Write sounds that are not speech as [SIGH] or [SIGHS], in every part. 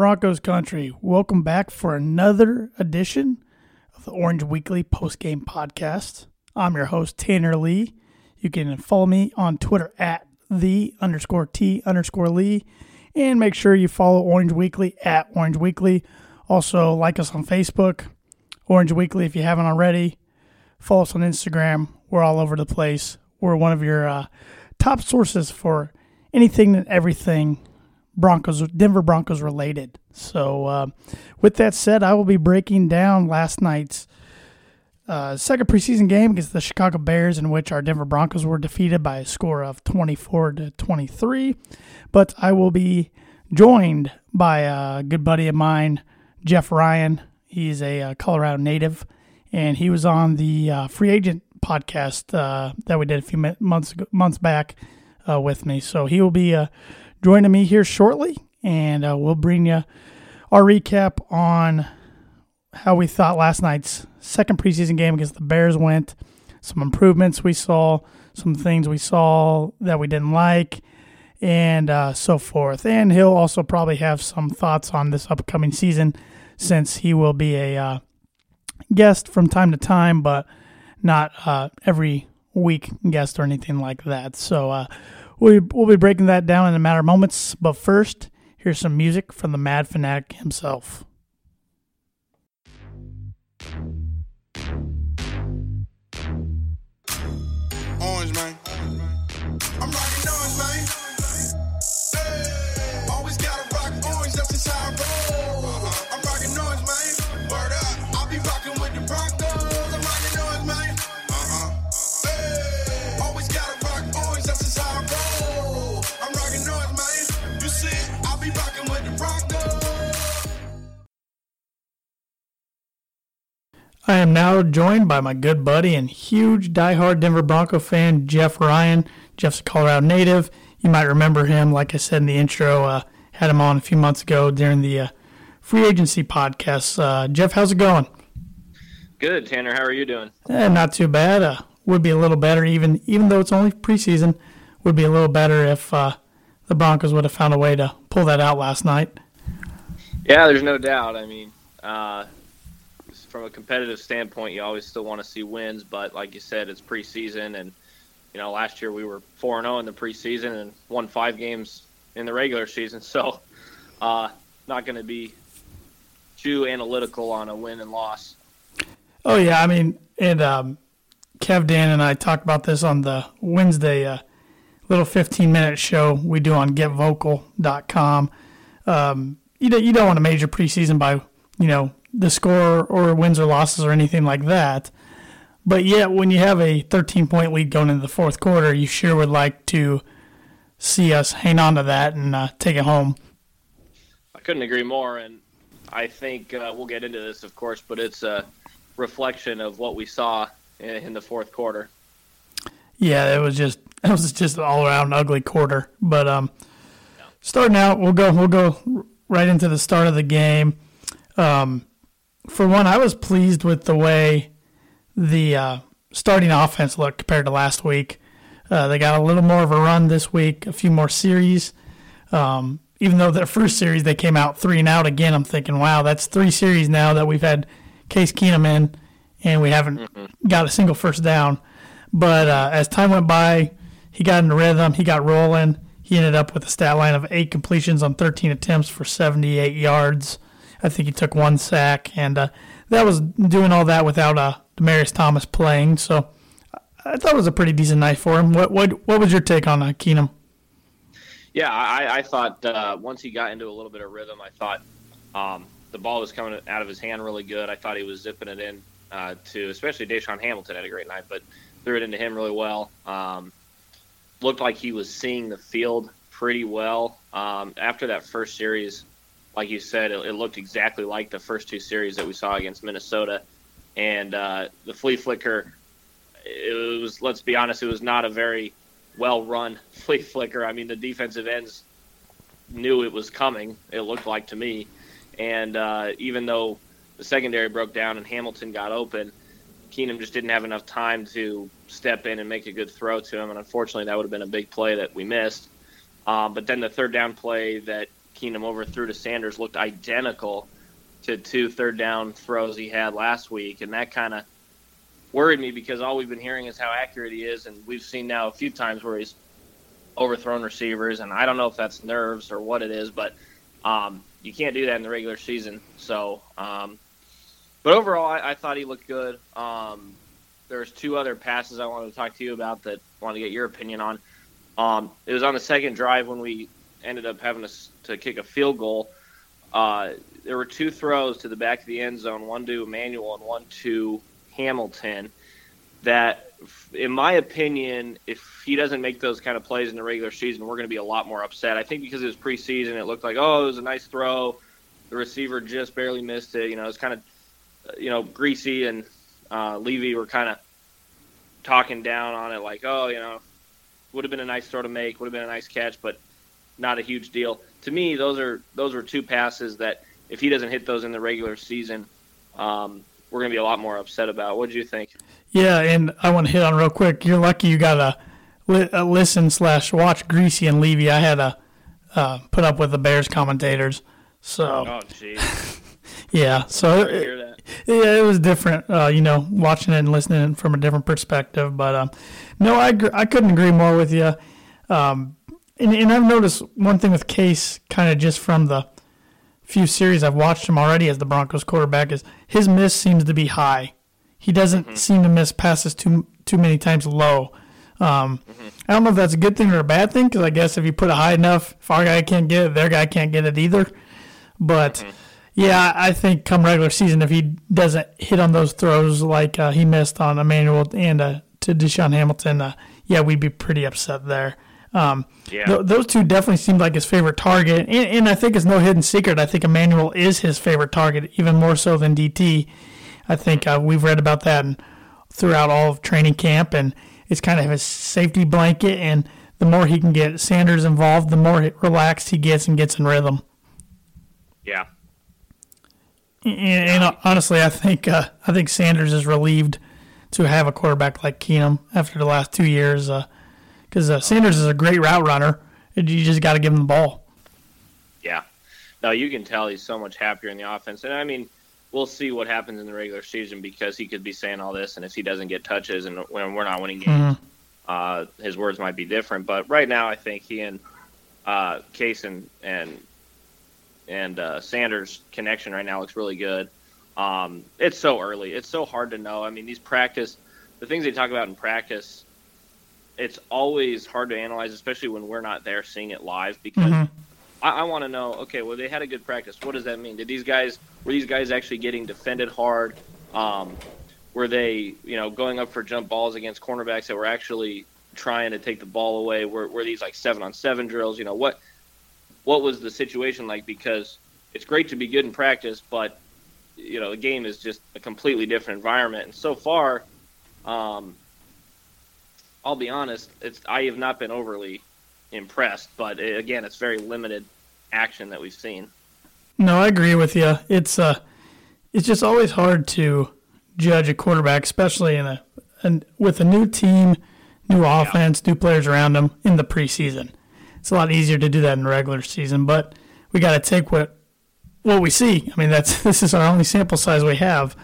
Broncos country, welcome back for another edition of the Orange Weekly postgame podcast. I'm your host, Tanner Lee. You can follow me on Twitter at the underscore T underscore Lee. And make sure you follow Orange Weekly at Orange Weekly. Also, like us on Facebook, Orange Weekly, if you haven't already. Follow us on Instagram. We're all over the place. We're one of your uh, top sources for anything and everything Broncos, Denver Broncos related. So, uh, with that said, I will be breaking down last night's uh, second preseason game against the Chicago Bears, in which our Denver Broncos were defeated by a score of 24 to 23. But I will be joined by a good buddy of mine, Jeff Ryan. He's a uh, Colorado native, and he was on the uh, free agent podcast uh, that we did a few months months back uh, with me. So he will be joining me here shortly, and uh, we'll bring you our recap on how we thought last night's second preseason game against the Bears went, some improvements we saw, some things we saw that we didn't like, and uh, so forth. And he'll also probably have some thoughts on this upcoming season since he will be a uh, guest from time to time, but not uh, every week guest or anything like that. So uh, we, we'll be breaking that down in a matter of moments. But first, here's some music from the Mad Fanatic himself. I am now joined by my good buddy and huge diehard Denver Bronco fan, Jeff Ryan. Jeff's a Colorado native. You might remember him, like I said in the intro, uh, had him on a few months ago during the uh, free agency podcast. Uh, Jeff, how's it going? Good, Tanner. How are you doing? Eh, not too bad. Uh, would be a little better, even even though it's only preseason. Would be a little better if uh, the Broncos would have found a way to pull that out last night. Yeah, there's no doubt. I mean, uh, from a competitive standpoint, you always still want to see wins, but like you said, it's preseason, and you know, last year we were four and zero in the preseason and won five games in the regular season, [LAUGHS] so uh, not going to be too analytical on a win and loss. Oh yeah, I mean, and um, Kev Dan and I talked about this on the Wednesday uh, little 15 minute show we do on GetVocal.com. Um, you don't you don't want to major preseason by you know the score or wins or losses or anything like that. But yet, when you have a 13 point lead going into the fourth quarter, you sure would like to see us hang on to that and uh, take it home. I couldn't agree more, and I think uh, we'll get into this, of course, but it's a reflection of what we saw in, in the fourth quarter. Yeah, it was just [LAUGHS] it was just an all around ugly quarter. But um, starting out, we'll go we'll go right into the start of the game. Um, for one, I was pleased with the way the uh, starting offense looked compared to last week. Uh, they got a little more of a run this week, a few more series. Um, even though their [LAUGHS] first series they came out three and out again, I'm thinking, wow, that's three series now that we've had Case Keenum in, and we haven't mm-hmm. got a single first down. But uh, as time went by, he got in the rhythm, he got rolling. He ended up with a stat line of eight completions on 13 attempts for 78 yards. I think he took one sack, and uh, that was doing all that without uh, Demaryius Thomas playing. So I thought it was a pretty decent night for him. What what what was your take on uh, Keenum? Yeah, I, I thought uh, once he got into a little bit of rhythm, I thought um, the ball was coming out of his hand really good. I thought he was zipping it in uh, to, especially DaeSean Hamilton had a great night, but threw it into him really well. Um, looked like he was seeing the field pretty well. Um, after that first series, like you said, it, it, looked exactly like the first two series that we saw against Minnesota. And uh, the flea flicker, it was, let's be honest, it was not a very well run [LAUGHS] flea flicker. I mean, the defensive ends knew it was coming, it looked like to me. And uh, even though the secondary broke down and Hamilton got open, Keenum just didn't have enough time to step in and make a good throw to him. And unfortunately, that would have been a big play that we missed. Um, but then the third down play that Keenum overthrew to Sanders looked identical to two third down throws he had last week, and that kind of worried me because all we've been hearing is how accurate he is, and we've seen now a few times where he's overthrown receivers, and I don't know if that's nerves or what it is, but um, you can't do that in the regular season. So, um, but overall, I, I, thought he looked good. Um, there's two other passes I wanted to talk to you about that I wanted to get your opinion on. Um, it was on the second drive when we ended up having to, to kick a field goal. Uh, there were two throws to the back of the end zone, one to Emmanuel and one to Hamilton. That, in my opinion, if he doesn't make those kind of plays in the regular season, we're going to be a lot more upset. I think because it was preseason, it looked like, oh, it was a nice throw. The receiver just barely missed it. You know, it's kind of, you know, Griese and uh, Levy were kind of talking down on it, like, oh, you know, would have been a nice throw to make, would have been a nice catch, but not a huge deal. To me, those are those were two passes that if he doesn't hit those in the regular season, um, we're going to be a lot more upset about. What do you think? Yeah, and I want to hit on real quick. You're lucky you got a, a listen slash watch Griese and Levy. I had to uh, put up with the Bears commentators. So, oh, jeez. [LAUGHS] yeah, so it, yeah, it was different. Uh, you know, watching it and listening from a different perspective. But um, no, I I couldn't agree more with you. Um, and, and I've noticed one thing with Case, kind of just from the few series I've watched him already as the Broncos quarterback, is his miss seems to be high. He doesn't mm-hmm. seem to miss passes too too many times low. Um, mm-hmm. I don't know if that's a good thing or a bad thing because I guess if you put it high enough, if our guy can't get it, their guy can't get it either. But mm-hmm. yeah, I think come regular season, if he doesn't hit on those throws like uh, he missed on Emmanuel and uh, to DaeSean Hamilton, uh, yeah, we'd be pretty upset there. Um, yeah. Th- those two definitely seemed like his favorite target, and, and, I think it's no hidden secret. I think Emmanuel is his favorite target, even more so than DT. I think uh, we've read about that and throughout all of training camp, and it's kind of his safety blanket. And the more he can get Sanders involved, the more relaxed he gets and gets in rhythm. Yeah. And, and honestly, I think uh, I think Sanders is relieved to have a quarterback like Keenum after the last two years. Uh, because uh, Sanders is a great route runner. You just got to give him the ball. Yeah, no, you can tell he's so much happier in the offense, and I mean, we'll see what happens in the regular season because he could be saying all this, and if he doesn't get touches and when we're not winning games, mm-hmm. uh, his words might be different. But right now, I think he and uh, Case and and and uh, Sanders connection right now looks really good. Um, it's so early; it's so hard to know. I mean, these practice, the things they talk about in practice it's always hard to analyze, especially when we're not there seeing it live, because mm-hmm. I, I want to know. Okay, well, they had a good practice. What does that mean? Did these guys were these guys actually getting defended hard? Um, were they, you know, going up for jump balls against cornerbacks that were actually trying to take the ball away? Were, were these like seven on seven drills? You know, what what was the situation like? Because it's great to be good in practice, but you know, the game is just a completely different environment. And so far, um, I'll be honest, it's I have not been overly impressed, but it, again, it's very limited action that we've seen. No, I agree with you. It's uh, it's just always hard to judge a quarterback, especially in a and with a new team, new offense, yeah. new players around them in the preseason. It's a lot easier to do that in the regular season, but we got to take what what we see. I mean, that's [LAUGHS] this is our only sample size we have.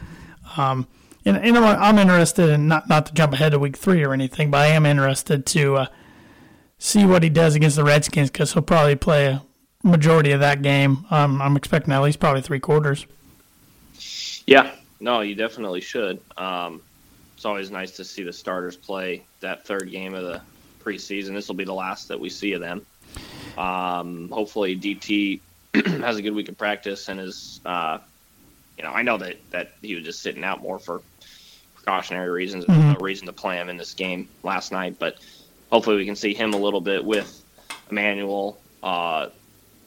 Um, and, and I'm, interested in not not to jump ahead to week three or anything, but I am interested to uh, see what he does against the Redskins because he'll probably play a majority of that game. Um, I'm expecting at least probably three quarters. Yeah, no, you definitely should. Um, it's always nice to see the starters play that third game of the preseason. This will be the last that we see of them. Um, hopefully, DT [CLEARS THROAT] has a good week of practice and is, uh, you know, I know that that he was just sitting out more for precautionary reasons. Mm-hmm. There's no reason to play him in this game last night, but hopefully we can see him a little bit with Emmanuel uh,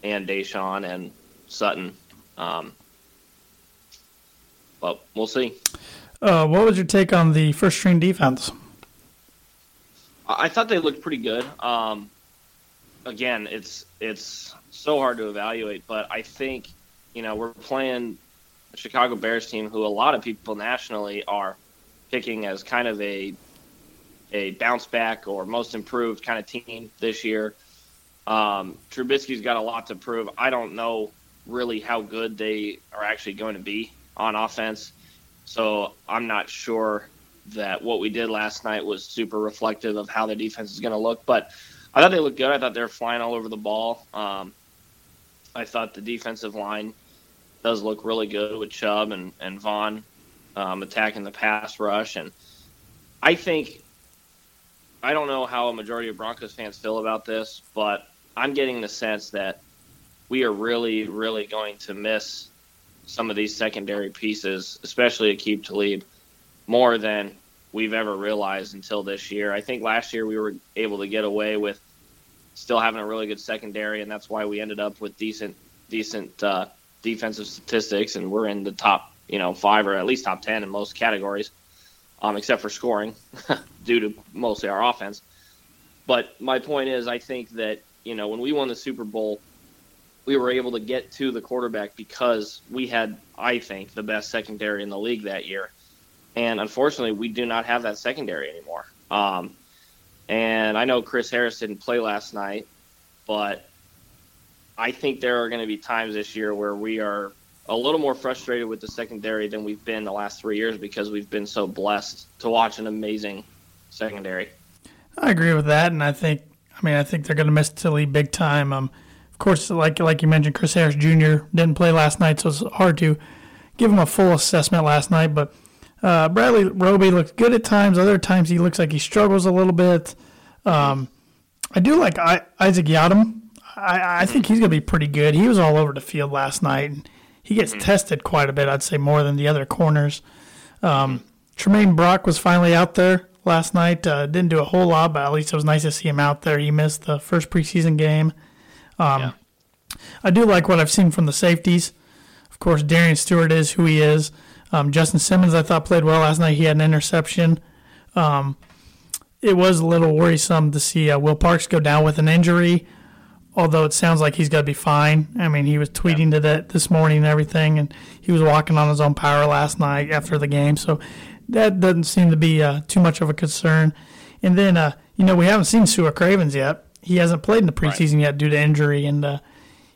and DaeSean and Sutton. Um, but we'll see. Uh, what was your take on the first string defense? I thought they looked pretty good. Um, again, it's it's so hard to evaluate, but I think you know we're playing the Chicago Bears team, who a lot of people nationally are picking as kind of a a bounce back or most improved kind of team this year. Um, Trubisky's got a lot to prove. I don't know really how good they are actually going to be on offense. So I'm not sure that what we did last night was super reflective of how the defense is going to look. But I thought they looked good. I thought they were flying all over the ball. Um, I thought the defensive line does look really good with Chubb and, and Von um, attacking the pass rush. And I think, I don't know how a majority of Broncos fans feel about this, but I'm getting the sense that we are really, really going to miss some of these secondary pieces, especially Aqib Talib, more than we've ever realized until this year. I think last year we were able to get away with still having a really good secondary, and that's why we ended up with decent, decent uh, defensive statistics, and we're in the top, you know, five or at least top ten in most categories, um, except for scoring, [LAUGHS] due to mostly our offense. But my point is, I think that you know when we won the Super Bowl we were able to get to the quarterback because we had, I think, the best secondary in the league that year. And unfortunately, we do not have that secondary anymore. Um, and I know Chris Harris didn't play last night, but I think there are going to be times this year where we are a little more frustrated with the secondary than we've been the last three years because we've been so blessed to watch an amazing secondary. I agree with that, and I think, I mean, I think they're going to miss Tilly big time. Um, of course, like like you mentioned, Chris Harris Jr. didn't play last night, so it's hard to give him a full assessment last night. But uh, Bradley Roby looks good at times. Other times he looks like he struggles a little bit. Um, I do like I, Isaac Yiadom. I, I think he's going to be pretty good. He was all over the field last night. and He gets mm-hmm. tested quite a bit, I'd say, more than the other corners. Um, Tramaine Brock was finally out there last night. Uh, didn't do a whole lot, but at least it was nice to see him out there. He missed the first preseason game. Um, yeah. I do like what I've seen from the safeties. Of course, Darian Stewart is who he is. Um, Justin Simmons, I thought, played well last night. He had an interception. Um, it was a little worrisome to see uh, Will Parks go down with an injury, although it sounds like he's going to be fine. I mean, he was tweeting yeah. to that this morning and everything, and he was walking on his own power last night after the game. So that doesn't seem to be uh, too much of a concern. And then, uh, you know, we haven't seen Sua Cravens yet he hasn't played in the preseason right. yet due to injury, and uh,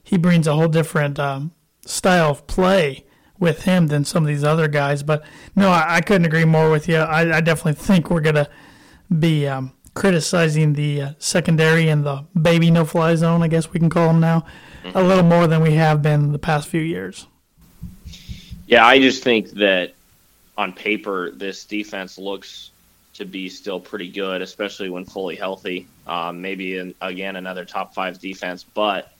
he brings a whole different um, style of play with him than some of these other guys. But no, I, I couldn't agree more with you. I, I definitely think we're gonna be um, criticizing the uh, secondary and the baby no fly zone, I guess we can call them now, mm-hmm. a little more than we have been the past few years. Yeah, I just think that on paper, this defense looks to be still pretty good, especially when fully healthy. Um, maybe in, again another top five defense, but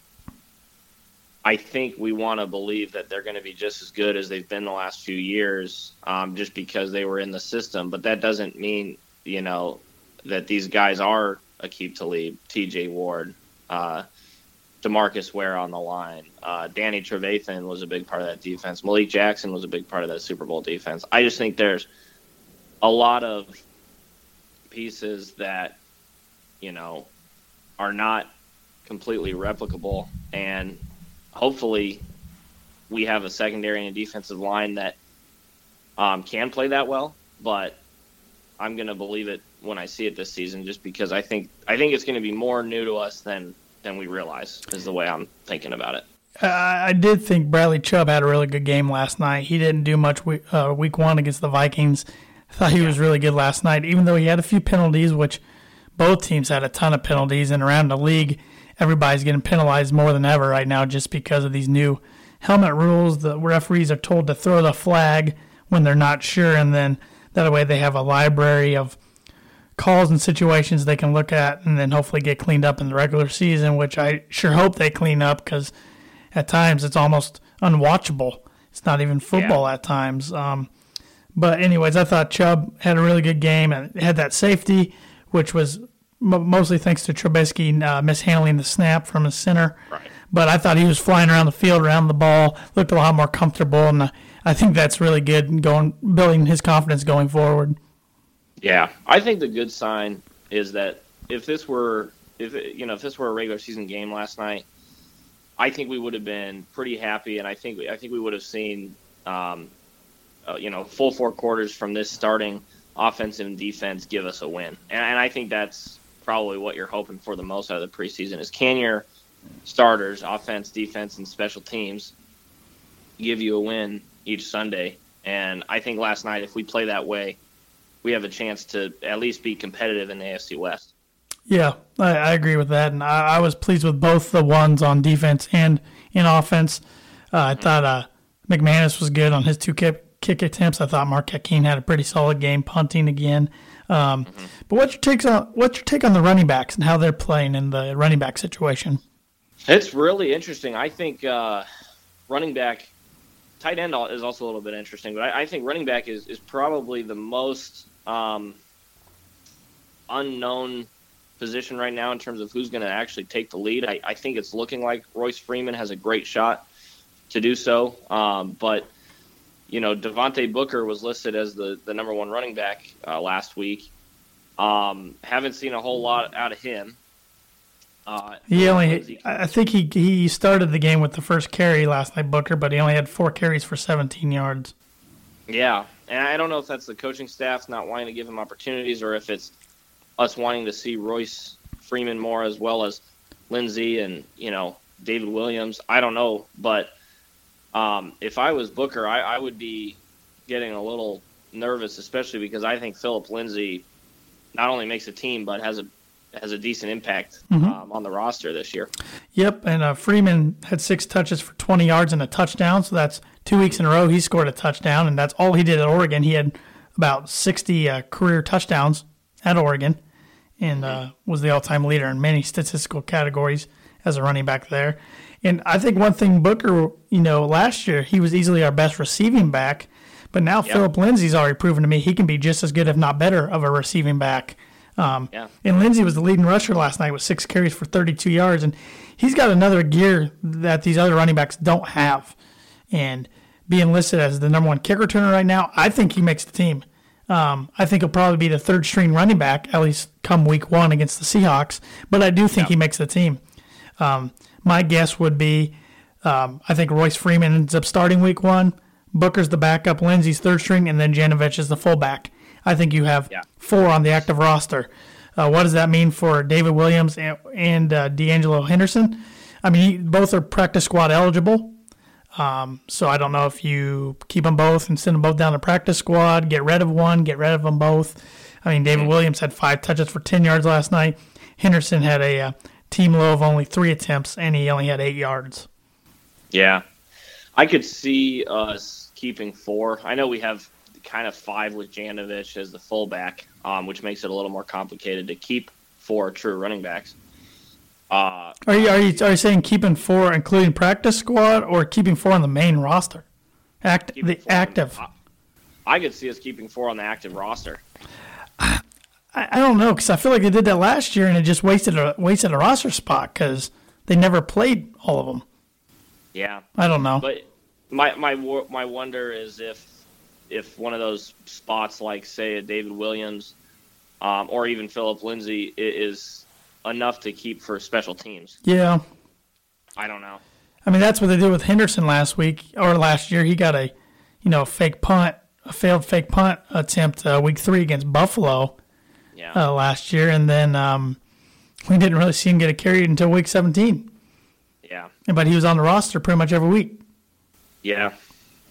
I think we want to believe that they're going to be just as good as they've been the last few years, um, just because they were in the system. But that doesn't mean you know that these guys are Aqib Talib, T.J. Ward, uh, Demarcus Ware on the line. Uh, Danny Trevathan was a big part of that defense. Malik Jackson was a big part of that Super Bowl defense. I just think there's a lot of pieces that you know are not completely replicable and hopefully we have a secondary and a defensive line that um, can play that well but i'm going to believe it when i see it this season just because i think i think it's going to be more new to us than than we realize is the way i'm thinking about it uh, I did think Bradley Chubb had a really good game last night. He didn't do much week, uh, week one against the Vikings. I thought he was really good last night, even though he had a few penalties, which both teams had a ton of penalties. And around the league, everybody's getting penalized more than ever right now just because of these new helmet rules. The referees are told to throw the flag when they're not sure, and then that way they have a library of calls and situations they can look at and then hopefully get cleaned up in the regular season, which I sure hope they clean up because at times it's almost unwatchable. It's not even football yeah. at times. Um, but anyways, I thought Chubb had a really good game and had that safety, which was m- mostly thanks to Trubisky uh, mishandling the snap from his center. Right. But I thought he was flying around the field, around the ball, looked a lot more comfortable, and uh, I think that's really good and going building his confidence going forward. Yeah, I think the good sign is that if this were if it, you know if this were a regular season game last night, I think we would have been pretty happy, and I think I think we would have seen um, uh, you know, full four quarters from this starting offensive and defense give us a win. And, and I think that's probably what you're hoping for the most out of the preseason is can your starters, offense, defense, and special teams, give you a win each Sunday. And I think last night, if we play that way, we have a chance to at least be competitive in the AFC West. Yeah, I, I agree with that, and I, I, was pleased with both the ones on defense and in offense. Uh, I thought uh, McManus was good on his two kick, kick attempts. I thought Marquette King had a pretty solid game punting again. Um, mm-hmm. But what's your take on what's your take on the running backs and how they're playing in the running back situation? It's really interesting. I think uh, running back, tight end is also a little bit interesting, but I, I think running back is, is probably the most um, unknown position right now in terms of who's going to actually take the lead. I, I, think it's looking like Royce Freeman has a great shot to do so, um, but you know Devontae Booker was listed as the the number one running back uh, last week. Um, haven't seen a whole lot out of him. Uh, he only, I think he he started the game with the first carry last night, Booker, but he only had four carries for 17 yards. Yeah, and I don't know if that's the coaching staff not wanting to give him opportunities, or if it's us wanting to see Royce Freeman more as well as Lindsay and you know David Williams. I don't know, but um, if I was Booker, I, I would be getting a little nervous, especially because I think Phillip Lindsay not only makes a team but has a has a decent impact mm-hmm. um, on the roster this year. Yep, and uh, Freeman had six touches for 20 yards and a touchdown, so that's two weeks in a row he scored a touchdown, and that's all he did at Oregon. He had about 60 uh, career touchdowns at Oregon, and uh, was the all-time leader in many statistical categories as a running back there. And I think one thing Booker, you know, last year he was easily our best receiving back, but now yep. Phillip Lindsay's already proven to me he can be just as good, if not better, of a receiving back um, yeah. And Lindsay was the leading rusher last night with six carries for 32 yards, and he's got another gear that these other running backs don't have. And being listed as the number one kick returner right now, I think he makes the team. Um, I think he'll probably be the third string running back, at least come week one against the Seahawks. But I do think yeah. he makes the team. Um, my guess would be um, I think Royce Freeman ends up starting week one. Booker's the backup, Lindsay's third string, and then Janovich is the fullback. I think you have yeah. four on the active roster. Uh, what does that mean for David Williams and, and uh, De'Angelo Henderson? I mean, both are practice squad eligible. Um, so I don't know if you keep them both and send them both down to practice squad, get rid of one, get rid of them both. I mean, David Williams had five touches for 10 yards last night. Henderson had a uh, team low of only three attempts, and he only had eight yards. Yeah. I could see us keeping four. I know we have kind of five with Janovich as the fullback, um, which makes it a little more complicated to keep four true running backs. Uh, are you are you are you saying keeping four, including practice squad, or keeping four on the main roster? Act the active. On, I could see us keeping four on the active roster. [SIGHS] I, I don't know because I feel like they did that last year and it just wasted a wasted a roster spot because they never played all of them. Yeah, I don't know. But my my my wonder is if if one of those spots, like say a David Williams um, or even Phillip Lindsay, is enough to keep for special teams. Yeah, I don't know. I mean, that's what they did with Henderson last week or last year. He got a, you know, fake punt, a failed fake punt attempt uh, week three against Buffalo yeah. uh, last year, and then um, we didn't really see him get a carry until week 17. Yeah, but he was on the roster pretty much every week. Yeah,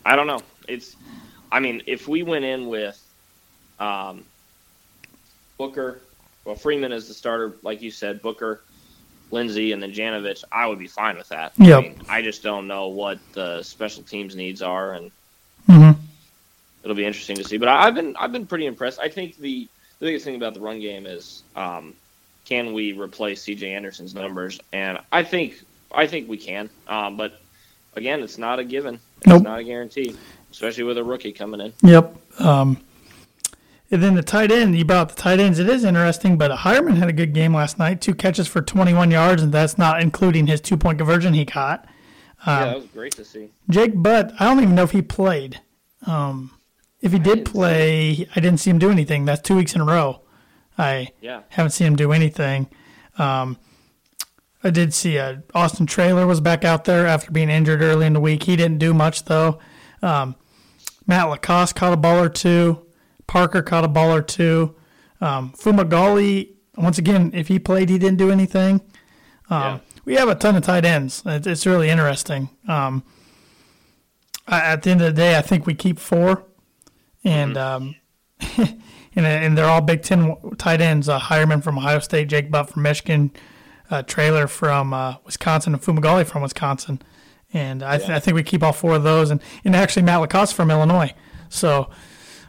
I don't know. It's I mean, if we went in with um, Booker, well, Freeman is the starter, like you said, Booker, Lindsay, and then Janovich, I would be fine with that. Yep. I, mean, I just don't know what the special teams needs are, and mm-hmm. it'll be interesting to see. But I, have been I've been pretty impressed. I think the the biggest thing about the run game is um, can we replace C.J. Anderson's numbers, and I think I think we can. Um, but again, it's not a given. It's nope. not a guarantee especially with a rookie coming in. Yep. Um, and then the tight end, you brought the tight ends. It is interesting, but Heuerman had a good game last night. Two catches for 21 yards, and that's not including his two point conversion he caught. Um, yeah, that was great to see. Jake Butt, I don't even know if he played. Um, if he did play, I didn't see him do anything. That's two weeks in a row. I yeah. haven't seen him do anything. Um, I did see uh, Austin Traylor was back out there after being injured early in the week. He didn't do much though. Um, Matt LaCosse caught a ball or two. Parker caught a ball or two. Um, Fumagalli once again, if he played, he didn't do anything. Um, yeah. We have a ton of tight ends. It's, it's really interesting. Um, at the end of the day, I think we keep four, and mm-hmm. um, [LAUGHS] and, and they're all Big Ten tight ends. Uh, Heuerman from Ohio State, Jake Butt from Michigan, uh, Traylor from uh, Wisconsin, and Fumagalli from Wisconsin. And I, th- yeah. I, think we keep all four of those, and, and actually Matt LaCosse from Illinois. So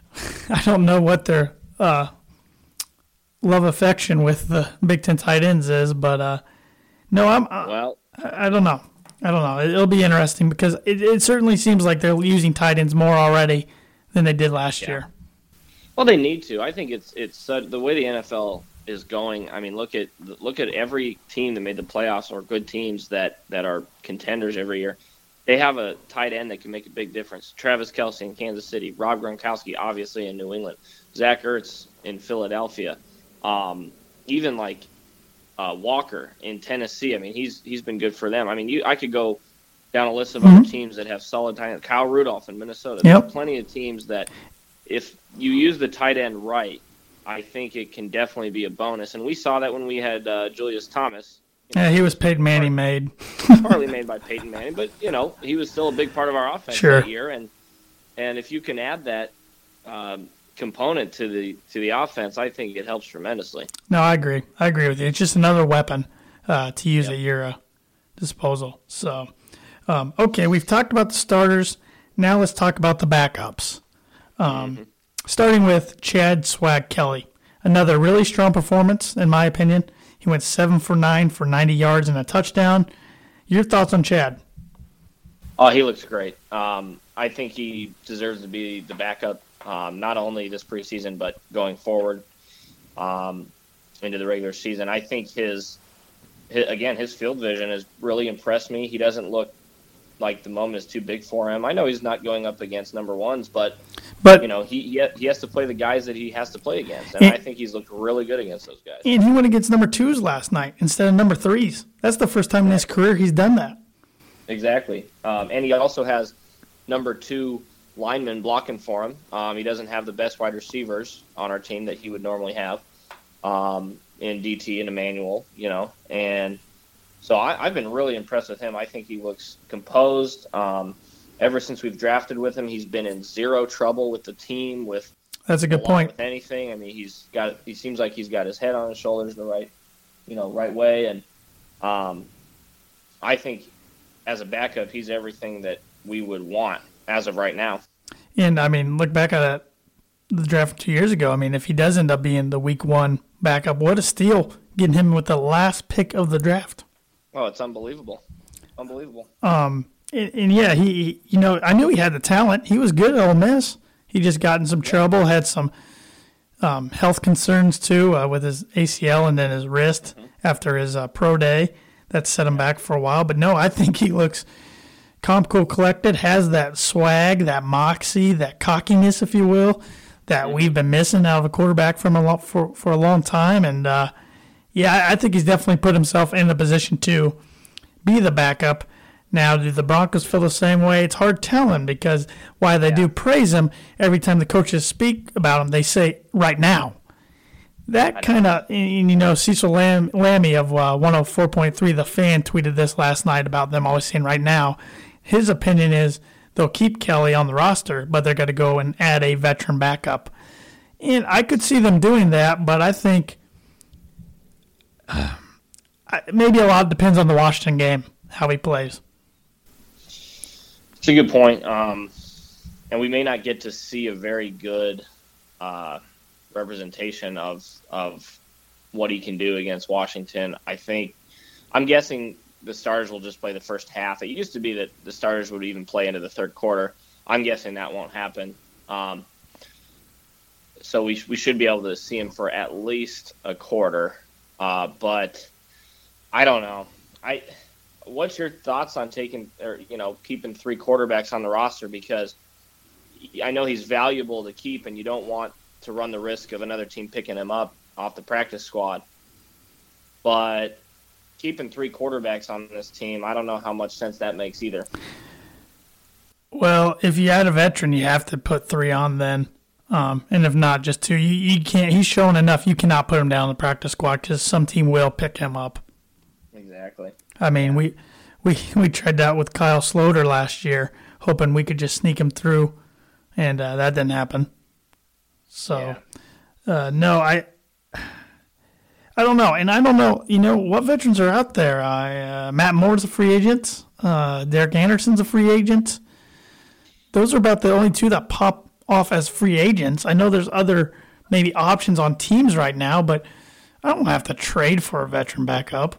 [LAUGHS] I don't know what their uh, love affection with the Big Ten tight ends is, but uh, no, I'm. Uh, well, I, I, don't know. I don't know. It'll be interesting because it, it certainly seems like they're using tight ends more already than they did last yeah. year. Well, they need to. I think it's it's uh, the way the NFL is going. I mean, look at look at every team that made the playoffs or good teams that that are contenders every year. They have a tight end that can make a big difference. Travis Kelce in Kansas City, Rob Gronkowski obviously in New England, Zach Ertz in Philadelphia, um, even like uh, Walker in Tennessee. I mean, he's he's been good for them. I mean, you I could go down a list of mm-hmm. other teams that have solid tight ends. Kyle Rudolph in Minnesota. Yep. There's plenty of teams that if you use the tight end right, I think it can definitely be a bonus. And we saw that when we had uh, Julius Thomas. Yeah, he was Peyton Manning made. partly made by Peyton Manning, but you know he was still a big part of our offense sure. that year. And and if you can add that um, component to the to the offense, I think it helps tremendously. No, I agree. I agree with you. It's just another weapon uh, to use yep. at your uh, disposal. So, um, okay, we've talked about the starters. Now let's talk about the backups. Um, mm-hmm. Starting with Chad Swag Kelly, another really strong performance in my opinion. He went seven for nine for 90 yards and a touchdown. Your thoughts on Chad? Oh, he looks great. Um, I think he deserves to be the backup um, not only this preseason but going forward um, into the regular season. I think his, his, again his field vision has really impressed me. He doesn't look like the moment is too big for him. I know he's not going up against number ones, but but you know he he, has to play the guys that he has to play against, and, and I think he's looked really good against those guys. And he went against number twos last night instead of number threes. That's the first time in his career he's done that. Exactly, um, and he also has number two linemen blocking for him. Um, he doesn't have the best wide receivers on our team that he would normally have um, in DT and Emmanuel, you know, and so I, have been really impressed with him. I think he looks composed. Um, ever since we've drafted with him, he's been in zero trouble with the team. With that's a good point. With anything, I mean, he's got. He seems like he's got his head on his shoulders the right, you know, right way, and um, I think as a backup, he's everything that we would want as of right now. And I mean, look back at the draft two years ago. I mean, if he does end up being the week one backup, what a steal getting him with the last pick of the draft. Oh, it's unbelievable, unbelievable. Um, and, and yeah, he, you know, I knew he had the talent. He was good at Ole Miss. He just got in some trouble, had some um, health concerns too uh, with his ACL and then his wrist mm-hmm. after his uh, pro day. That set him back for a while. But no, I think he looks calm, cool, collected. Has that swag, that moxie, that cockiness, if you will, that mm-hmm. we've been missing out of a quarterback from a lo- for for a long time. And uh, yeah, I think he's definitely put himself in a position to be the backup. Now, do the Broncos feel the same way? It's hard telling because while they yeah. do praise him, every time the coaches speak about him, they say right now. That kind of, you know, Cecil Lam- Lammey of uh, 104.3, the fan, tweeted this last night about them always saying right now. His opinion is they'll keep Kelly on the roster, but they're going to go and add a veteran backup. And I could see them doing that, but I think maybe a lot depends on the Washington game, how he plays. It's a good point. Um, and we may not get to see a very good uh, representation of of what he can do against Washington. I think I'm guessing the starters will just play the first half. It used to be that the starters would even play into the third quarter. I'm guessing that won't happen. Um, so we, we should be able to see him for at least a quarter. Uh, but I don't know. I what's your thoughts on taking or you know keeping three quarterbacks on the roster because I know he's valuable to keep and you don't want to run the risk of another team picking him up off the practice squad. But keeping three quarterbacks on this team, I don't know how much sense that makes either. Well, if you add a veteran, you have to put three on then. Um, and if not, just two. You, you can't. He's shown enough. You cannot put him down in the practice squad because some team will pick him up. Exactly. I mean, we we [LAUGHS] we tried that with Kyle Sloter last year, hoping we could just sneak him through, and uh, that didn't happen. So, uh, no, I [SIGHS] I don't know, and I don't know. You know what veterans are out there? I, uh, Matt Moore's a free agent. Uh, Derek Anderson's a free agent. Those are about the only two that pop off as free agents. I know there's other maybe options on teams right now, but I don't have to trade for a veteran backup.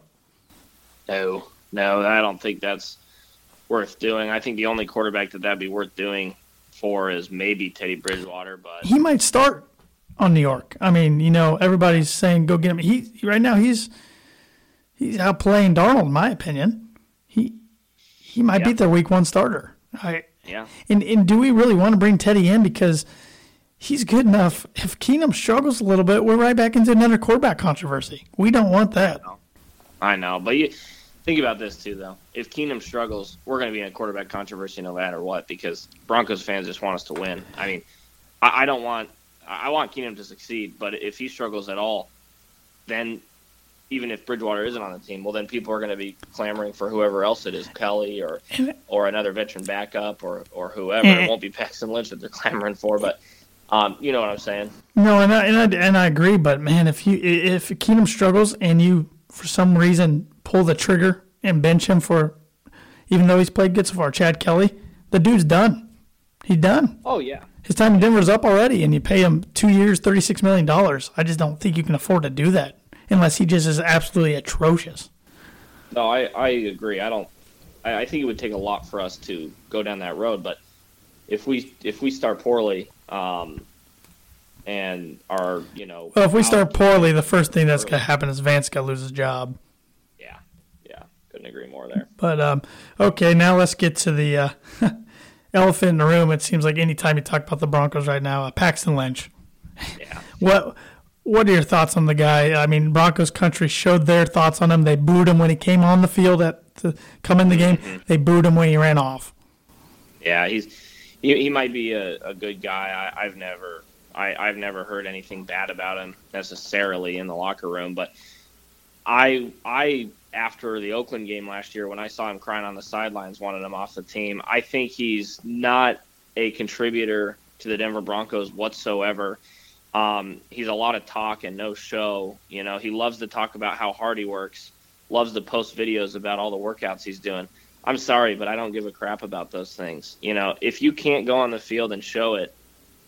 No, no, I don't think that's worth doing. I think the only quarterback that that'd be worth doing for is maybe Teddy Bridgewater, but he might start on New York. I mean, you know, everybody's saying go get him. He right now he's he's outplaying Darnold, in my opinion. He he might Yeah. be their week one starter. I yeah, and and do we really want to bring Teddy in because he's good enough? If Keenum struggles a little bit, we're right back into another quarterback controversy. We don't want that. I know. But you think about this too, though. If Keenum struggles, we're going to be in a quarterback controversy no matter what because Broncos fans just want us to win. I mean, I, I don't want I I want Keenum to succeed, but if he struggles at all, then even if Bridgewater isn't on the team, well, then people are going to be clamoring for whoever else it is, Kelly or or another veteran backup or or whoever. It won't be Paxton Lynch that they're clamoring for, but um, you know what I'm saying. No, and I, and I and I agree, but man, if you if Keenum struggles and you for some reason pull the trigger and bench him for, even though he's played good so far, Chad Kelly, the dude's done. He's done. Oh yeah, His time in Denver's up already, and you pay him two years, thirty six million dollars. I just don't think you can afford to do that unless he just is absolutely atrocious. No, I, I agree. I don't. I, I think it would take a lot for us to go down that road. But if we if we start poorly, um, and are you know, Well, if we start poorly, the first thing that's gonna happen is Vance gonna lose his job. yeah, yeah, couldn't agree more there. But um, okay, now let's get to the uh, [LAUGHS] elephant in the room. It seems like anytime you talk about the Broncos right now, uh, Paxton Lynch. Yeah, What What are your thoughts on the guy? I mean, Broncos country showed their thoughts on him. They booed him when he came on the field at to come in the game. Mm-hmm. They booed him when he ran off. yeah, he's he, he might be a, a good guy. I, I've never I, I've never heard anything bad about him necessarily in the locker room, but I I after the Oakland game last year when I saw him crying on the sidelines, wanted him off the team. I think he's not a contributor to the Denver Broncos whatsoever. Um, he's a lot of talk and no show. You know, he loves to talk about how hard he works, loves to post videos about all the workouts he's doing. I'm sorry, but I don't give a crap about those things. You know, if you can't go on the field and show it,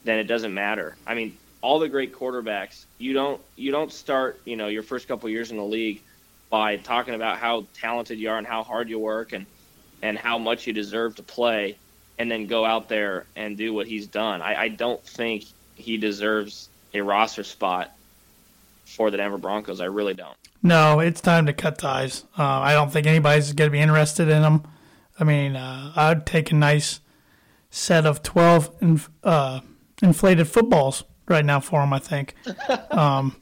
then it doesn't matter. I mean, all the great quarterbacks, you don't you don't start, you know, your first couple years in the league by talking about how talented you are and how hard you work and and how much you deserve to play and then go out there and do what he's done. I, I don't think he deserves a roster spot for the Denver Broncos. I really don't. No, it's time to cut ties. Uh, I don't think anybody's going to be interested in him. I mean, uh, I'd take a nice set of 12 inf- uh, inflated footballs right now for him, I think. [LAUGHS] Um,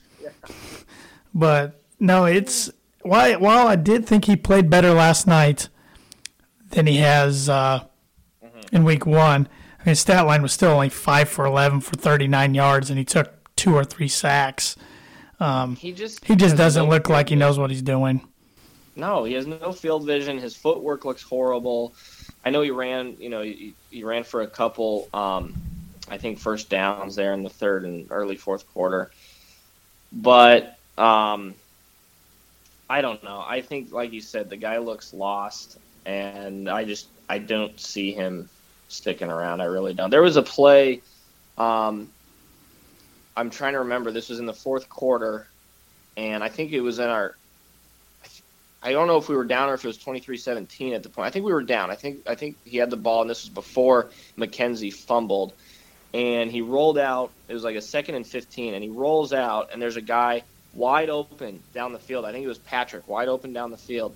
but no, it's why, while I did think he played better last night than he has uh, in week one, I mean, his stat line was still only 5 for 11 for 39 yards, and he took two or three sacks. He just He just doesn't no look like he knows what he's doing. No, he has no field vision. His footwork looks horrible. I know he ran, you know, he, he ran for a couple, um, I think, first downs there in the third and early fourth quarter. But um, I don't know. I think, like you said, the guy looks lost, and I just I don't see him sticking around. I really don't. There was a play. Um, I'm trying to remember. This was in the fourth quarter, and I think it was in our I don't know if we were down or if it was 23-17 at the point. I think we were down. I think I think he had the ball, and this was before McKenzie fumbled, and he rolled out. It was like a second and 15, and he rolls out, and there's a guy wide open down the field. I think it was Patrick, wide open down the field,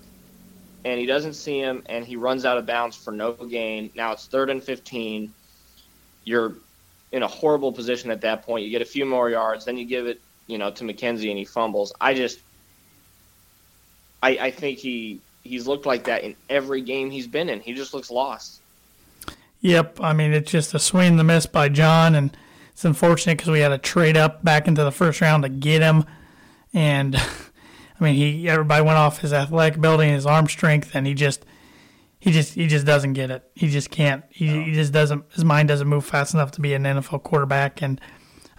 and he doesn't see him, and he runs out of bounds for no gain. Now it's third and 15. You're in a horrible position at that point. You get a few more yards, then you give it, you know, to McKenzie, and he fumbles. I just I, I think he he's looked like that in every game he's been in. He just looks lost. Yep, I mean it's just a swing and the miss by John, and it's unfortunate because we had to trade up back into the first round to get him, and [LAUGHS] I mean he everybody went off his athletic and his arm strength, and he just he just he just doesn't get it. He just can't. He, no. he just doesn't. His mind doesn't move fast enough to be an NFL quarterback. And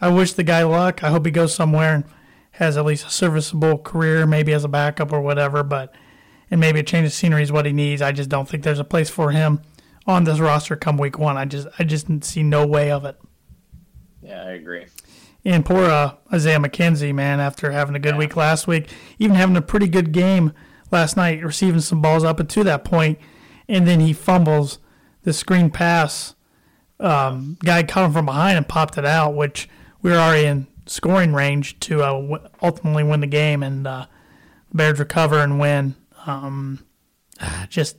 I wish the guy luck. I hope he goes somewhere and has at least a serviceable career, maybe as a backup or whatever. But and maybe a change of scenery is what he needs. I just don't think there's a place for him on this roster come week one. I just I just see no way of it. Yeah, I agree. And poor uh, Isaiah McKenzie, man, after having a good yeah. week last week, even having a pretty good game last night, receiving some balls up to that point and then he fumbles the screen pass. Um, guy caught him from behind and popped it out, which we were already in scoring range to uh, w- ultimately win the game, and uh, Bears recover and win. Um, just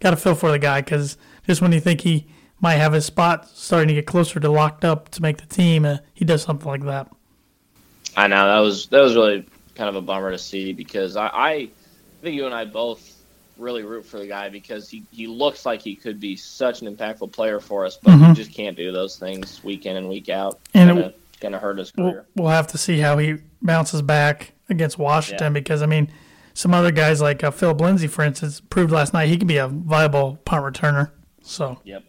got to feel for the guy because just when you think he might have his spot starting to get closer to locked up to make the team, uh, he does something like that. I know that was that was really kind of a bummer to see because I, I think you and I both really root for the guy because he, he looks like he could be such an impactful player for us, but mm-hmm. he just can't do those things week in and week out. And it's going to hurt his career. We'll, we'll, have to see how he bounces back against Washington yeah. because, I mean, some other guys like uh, Phillip Lindsay, for instance, proved last night he can be a viable punt returner. So, yep.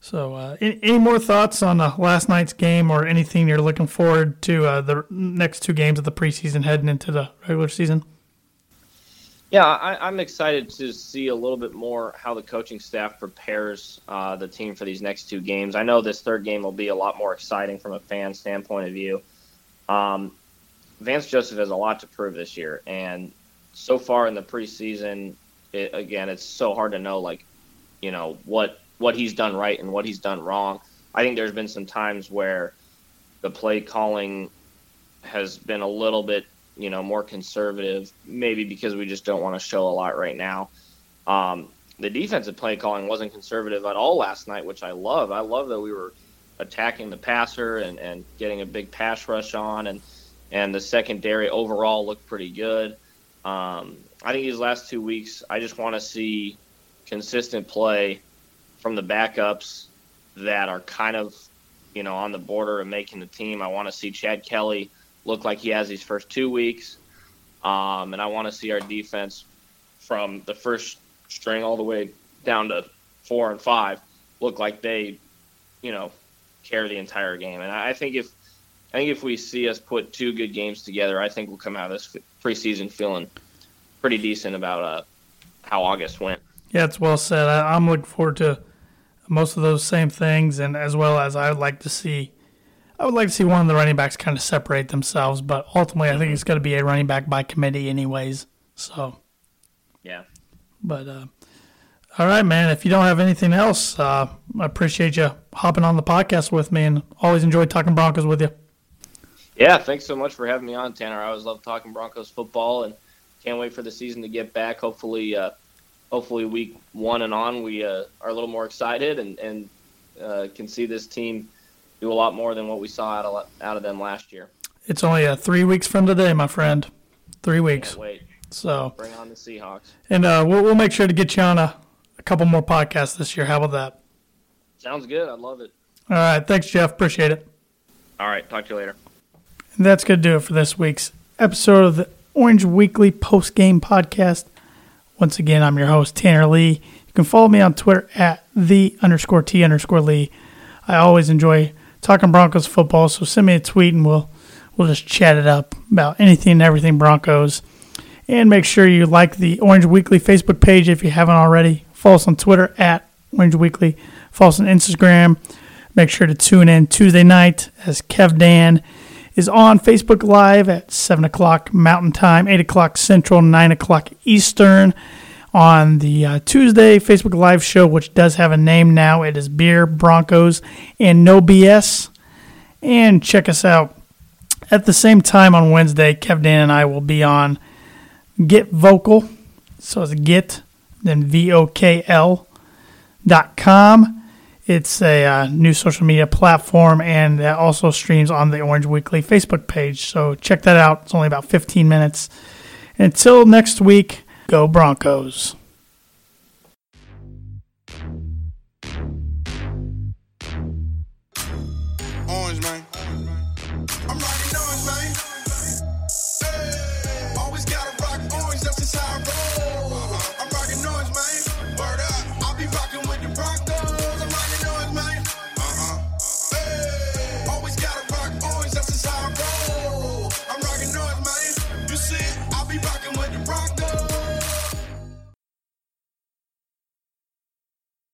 So, uh, any, any, more thoughts on uh, last night's game or anything you're looking forward to uh, the next two games of the preseason heading into the regular season? Yeah, I, am excited to see a little bit more how the coaching staff prepares uh, the team for these next two games. I know this third game will be a lot more exciting from a fan standpoint of view. Um, Vance Joseph has a lot to prove this year, and so far in the preseason, it, again, it's so hard to know, like, you know, what what he's done right and what he's done wrong. I think there's been some times where the play calling has been a little bit you know, more conservative, maybe because we just don't want to show a lot right now. Um, the defensive play calling wasn't conservative at all last night, which I love. I love that we were attacking the passer and, and getting a big pass rush on, and and the secondary overall looked pretty good. Um, I think these last two weeks, I just want to see consistent play from the backups that are kind of, you know, on the border of making the team. I want to see Chad Kelly – look like he has these first two weeks. Um, and I want to see our defense from the first string all the way down to four and five look like they, you know, carry the entire game. And I think if I think if we see us put two good games together, I think we'll come out of this preseason feeling pretty decent about uh, how August went. Yeah, it's well said. I, I'm looking forward to most of those same things, and as well as I would like to see I would like to see one of the running backs kind of separate themselves, but ultimately, I think it's going to be a running back by committee, anyways. So, yeah. But uh, all right, man. If you don't have anything else, uh, I appreciate you hopping on the podcast with me, and always enjoy talking Broncos with you. Yeah, thanks so much for having me on, Tanner. I always love talking Broncos football, and can't wait for the season to get back. Hopefully, uh, hopefully week one and on, we uh, are a little more excited and and uh, can see this team do a lot more than what we saw out of out of them last year. It's only uh, three weeks from today, my friend. Three weeks. wait. So bring on the Seahawks. And uh, we'll, we'll make sure to get you on a, a couple more podcasts this year. How about that? Sounds good. I love it. All right. Thanks, Jeff. Appreciate it. All right. Talk to you later. And that's going to do it for this week's episode of the Orange Weekly Post Game Podcast. Once again, I'm your host, Tanner Lee. You can follow me on Twitter at the underscore T underscore Lee. I always enjoy talking Broncos football. So send me a tweet and we'll we'll just chat it up about anything and everything Broncos. And make sure you like the Orange Weekly Facebook page if you haven't already. Follow us on Twitter at Orange Weekly. Follow us on Instagram. Make sure to tune in Tuesday night as Kev Dan is on Facebook Live at 7 o'clock Mountain Time, 8 o'clock Central, 9 o'clock Eastern. On the uh, Tuesday Facebook Live show, which does have a name now, it is Beer, Broncos, and No BS. And check us out at the same time on Wednesday. Kev Dan and I will be on Get Vocal. So it's Get, then V O K L dot com. It's a uh, new social media platform and that also streams on the Orange Weekly Facebook page. So check that out. It's only about 15 minutes. Until next week, go Broncos.